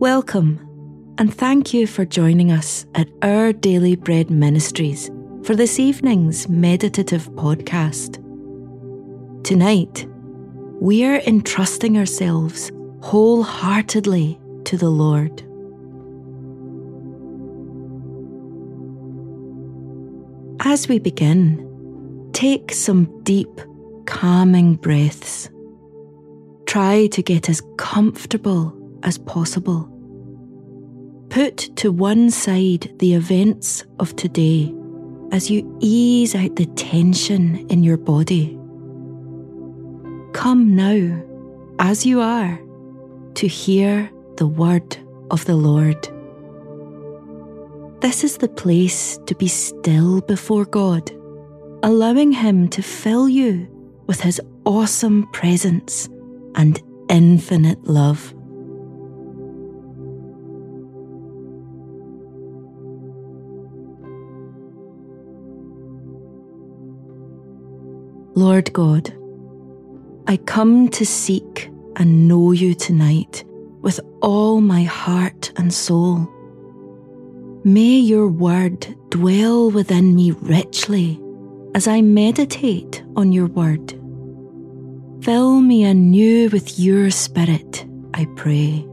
Welcome, and thank you for joining us at Our Daily Bread Ministries for this evening's meditative podcast. Tonight, we're entrusting ourselves wholeheartedly to the Lord. As we begin, take some deep, calming breaths. Try to get as comfortable as possible. Put to one side the events of today as you ease out the tension in your body. Come now, as you are, to hear the word of the Lord. This is the place to be still before God, allowing Him to fill you with His awesome presence and infinite love. Lord God, I come to seek and know you tonight with all my heart and soul. May your word dwell within me richly as I meditate on your word. Fill me anew with your spirit, I pray.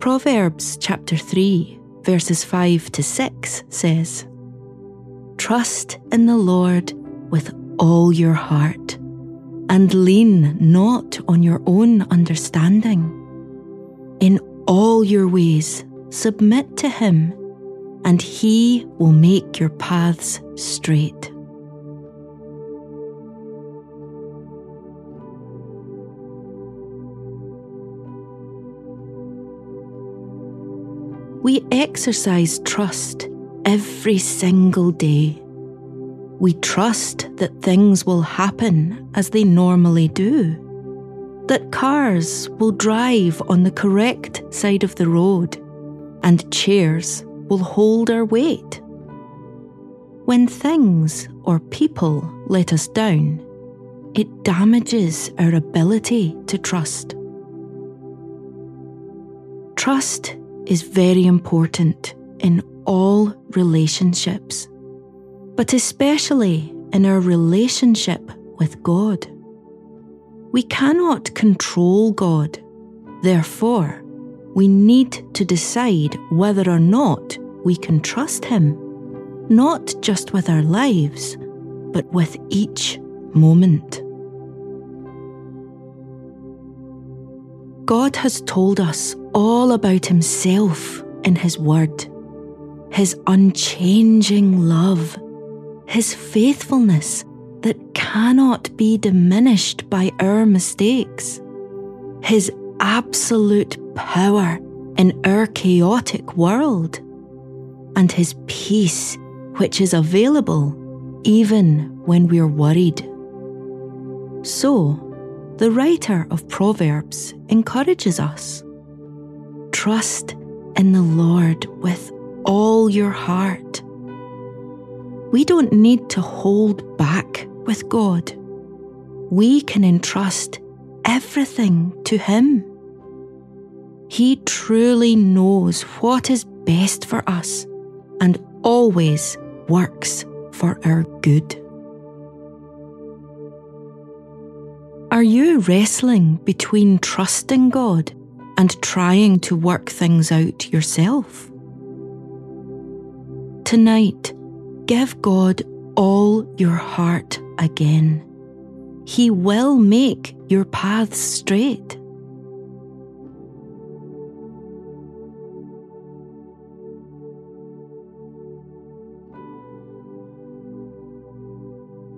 Proverbs chapter 3, verses 5 to 6 says, Trust in the Lord with all your heart, and lean not on your own understanding. In all your ways, submit to him, and he will make your paths straight. Exercise trust every single day. We trust that things will happen as they normally do, that cars will drive on the correct side of the road, and chairs will hold our weight. When things or people let us down, it damages our ability to trust. Trust is very important in all relationships, but especially in our relationship with God. We cannot control God, therefore, we need to decide whether or not we can trust Him, not just with our lives, but with each moment. God has told us all about Himself in His Word His unchanging love, His faithfulness that cannot be diminished by our mistakes, His absolute power in our chaotic world, and His peace, which is available even when we're worried. So, the writer of Proverbs encourages us trust in the Lord with all your heart. We don't need to hold back with God. We can entrust everything to Him. He truly knows what is best for us and always works for our good. Are you wrestling between trusting God and trying to work things out yourself? Tonight, give God all your heart again. He will make your paths straight.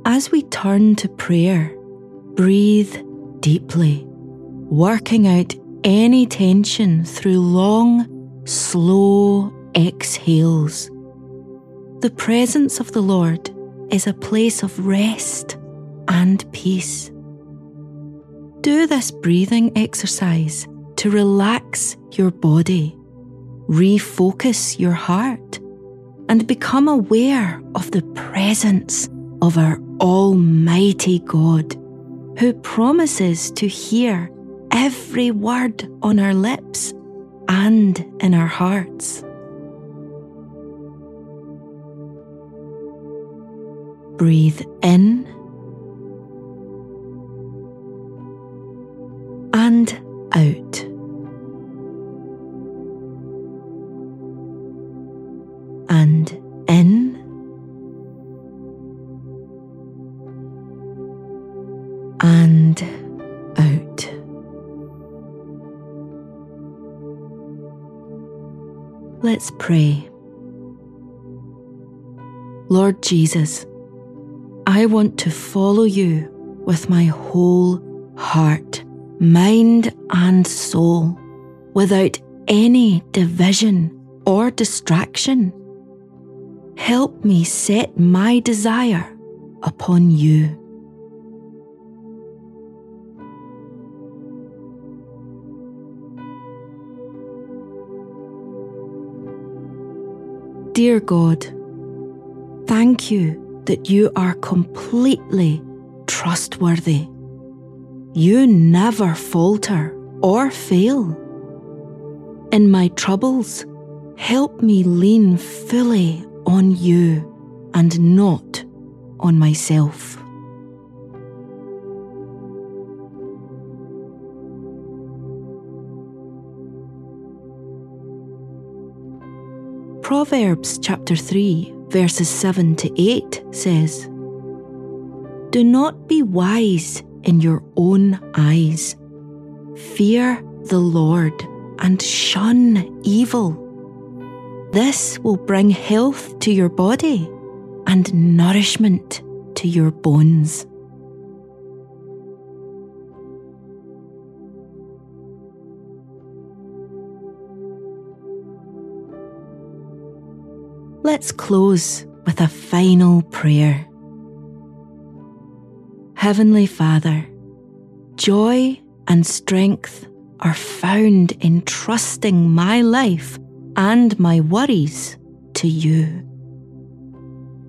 As we turn to prayer, Breathe deeply, working out any tension through long, slow exhales. The presence of the Lord is a place of rest and peace. Do this breathing exercise to relax your body, refocus your heart, and become aware of the presence of our Almighty God, who promises to hear every word on our lips and in our hearts. Breathe in and out. And out. Let's pray. Lord Jesus, I want to follow you with my whole heart, mind, and soul without any division or distraction. Help me set my desire upon you. Dear God, thank you that you are completely trustworthy. You never falter or fail. In my troubles, help me lean fully on you and not on myself. Proverbs chapter 3, verses 7 to 8 says, Do not be wise in your own eyes. Fear the Lord and shun evil. This will bring health to your body and nourishment to your bones. Let's close with a final prayer. Heavenly Father, joy and strength are found in trusting my life and my worries to you.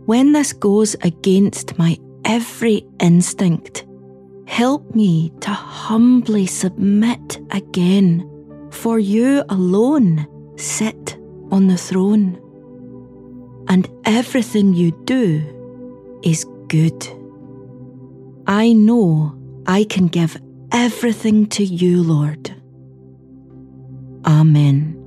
When this goes against my every instinct, help me to humbly submit again, for you alone sit on the throne and everything you do is good. I know I can give everything to you, Lord. Amen.